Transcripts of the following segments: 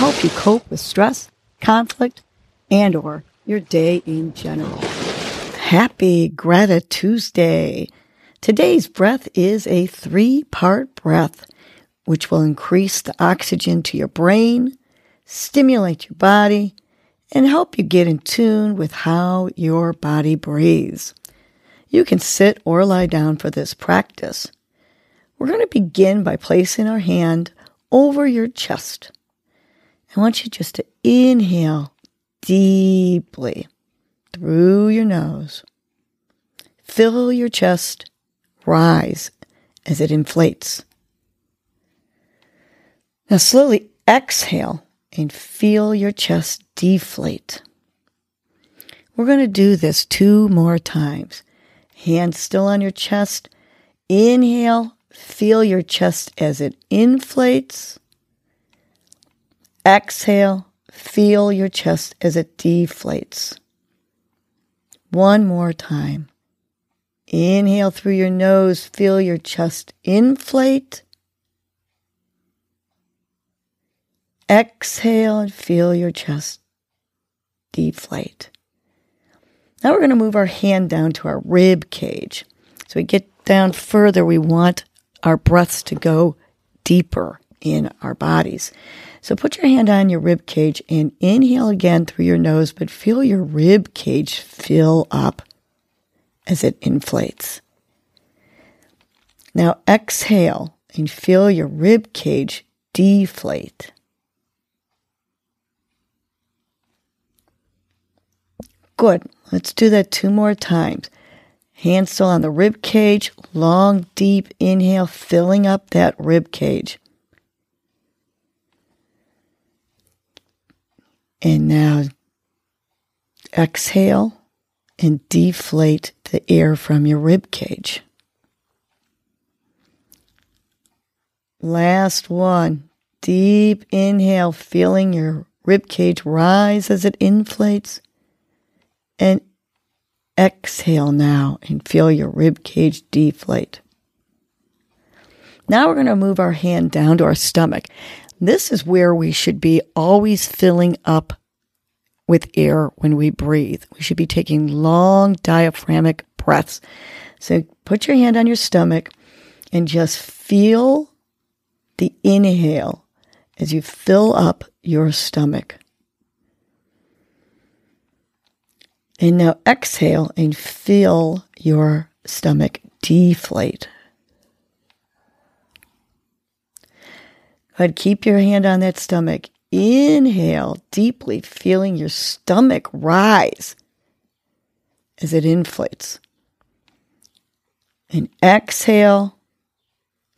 help you cope with stress, conflict, and or your day in general. Happy Greta Tuesday. Today's breath is a three-part breath, which will increase the oxygen to your brain, stimulate your body, and help you get in tune with how your body breathes. You can sit or lie down for this practice. We're going to begin by placing our hand over your chest. I want you just to inhale deeply through your nose. Fill your chest rise as it inflates. Now slowly exhale and feel your chest deflate. We're going to do this two more times. Hands still on your chest. Inhale, feel your chest as it inflates. Exhale, feel your chest as it deflates. One more time. Inhale through your nose, feel your chest inflate. Exhale and feel your chest deflate. Now we're going to move our hand down to our rib cage. So we get down further, we want our breaths to go deeper in our bodies. So put your hand on your rib cage and inhale again through your nose, but feel your rib cage fill up as it inflates. Now exhale and feel your rib cage deflate. Good. Let's do that two more times. Hands still on the rib cage. Long, deep inhale, filling up that rib cage. And now exhale and deflate the air from your rib cage. Last one. Deep inhale, feeling your rib cage rise as it inflates. And exhale now and feel your rib cage deflate. Now we're going to move our hand down to our stomach. This is where we should be always filling up with air when we breathe. We should be taking long diaphragmatic breaths. So put your hand on your stomach and just feel the inhale as you fill up your stomach. And now exhale and feel your stomach deflate. Ahead, keep your hand on that stomach. Inhale deeply, feeling your stomach rise as it inflates. And exhale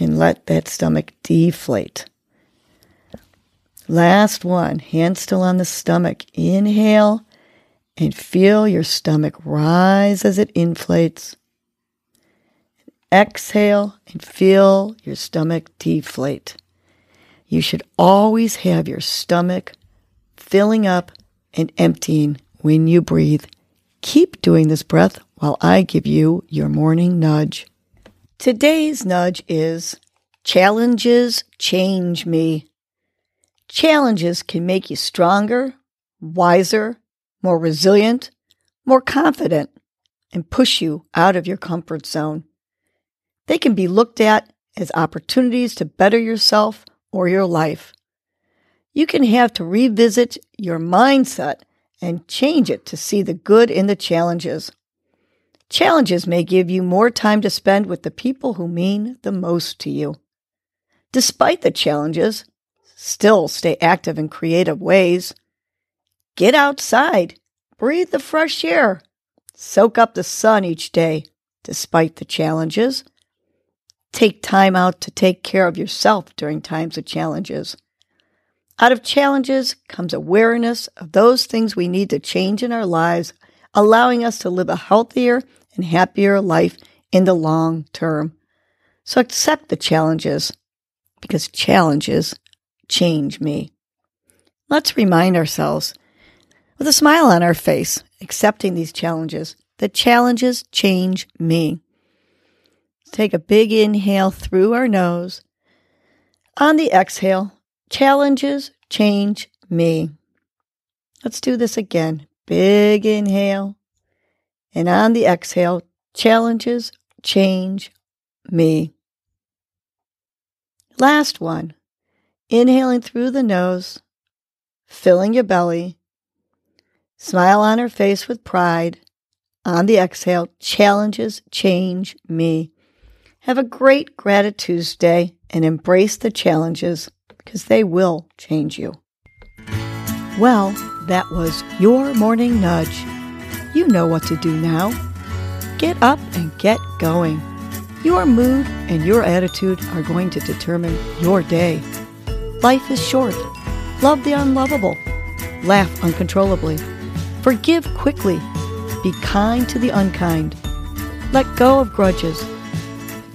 and let that stomach deflate. Last one, hand still on the stomach. Inhale and feel your stomach rise as it inflates. Exhale and feel your stomach deflate. You should always have your stomach filling up and emptying when you breathe. Keep doing this breath while I give you your morning nudge. Today's nudge is challenges change me. Challenges can make you stronger, wiser, more resilient, more confident, and push you out of your comfort zone. They can be looked at as opportunities to better yourself or your life. You can have to revisit your mindset and change it to see the good in the challenges. Challenges may give you more time to spend with the people who mean the most to you. Despite the challenges, still stay active in creative ways. Get outside, breathe the fresh air, soak up the sun each day, despite the challenges. Take time out to take care of yourself during times of challenges. Out of challenges comes awareness of those things we need to change in our lives, allowing us to live a healthier and happier life in the long term. So accept the challenges because challenges change me. Let's remind ourselves with a smile on our face, accepting these challenges, that challenges change me. Take a big inhale through our nose. On the exhale, challenges change me. Let's do this again. Big inhale. And on the exhale, challenges change me. Last one. Inhaling through the nose, filling your belly. Smile on her face with pride. On the exhale, challenges change me. Have a great Gratitude Tuesday and embrace the challenges because they will change you. Well, that was your morning nudge. You know what to do now. Get up and get going. Your mood and your attitude are going to determine your day. Life is short. Love the unlovable. Laugh uncontrollably. Forgive quickly. Be kind to the unkind. Let go of grudges.